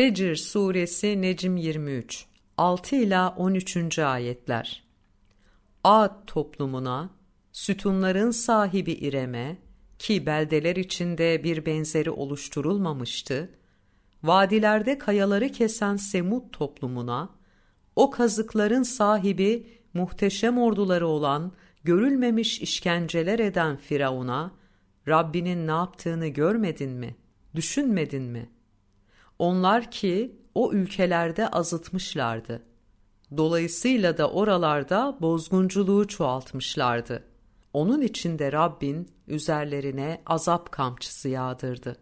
Fecr Suresi Necim 23 6 ila 13. ayetler. Ad toplumuna, sütunların sahibi İrem'e ki beldeler içinde bir benzeri oluşturulmamıştı, vadilerde kayaları kesen Semud toplumuna, o kazıkların sahibi muhteşem orduları olan, görülmemiş işkenceler eden Firavun'a, Rabbinin ne yaptığını görmedin mi, düşünmedin mi? Onlar ki o ülkelerde azıtmışlardı. Dolayısıyla da oralarda bozgunculuğu çoğaltmışlardı. Onun için de Rabbin üzerlerine azap kamçısı yağdırdı.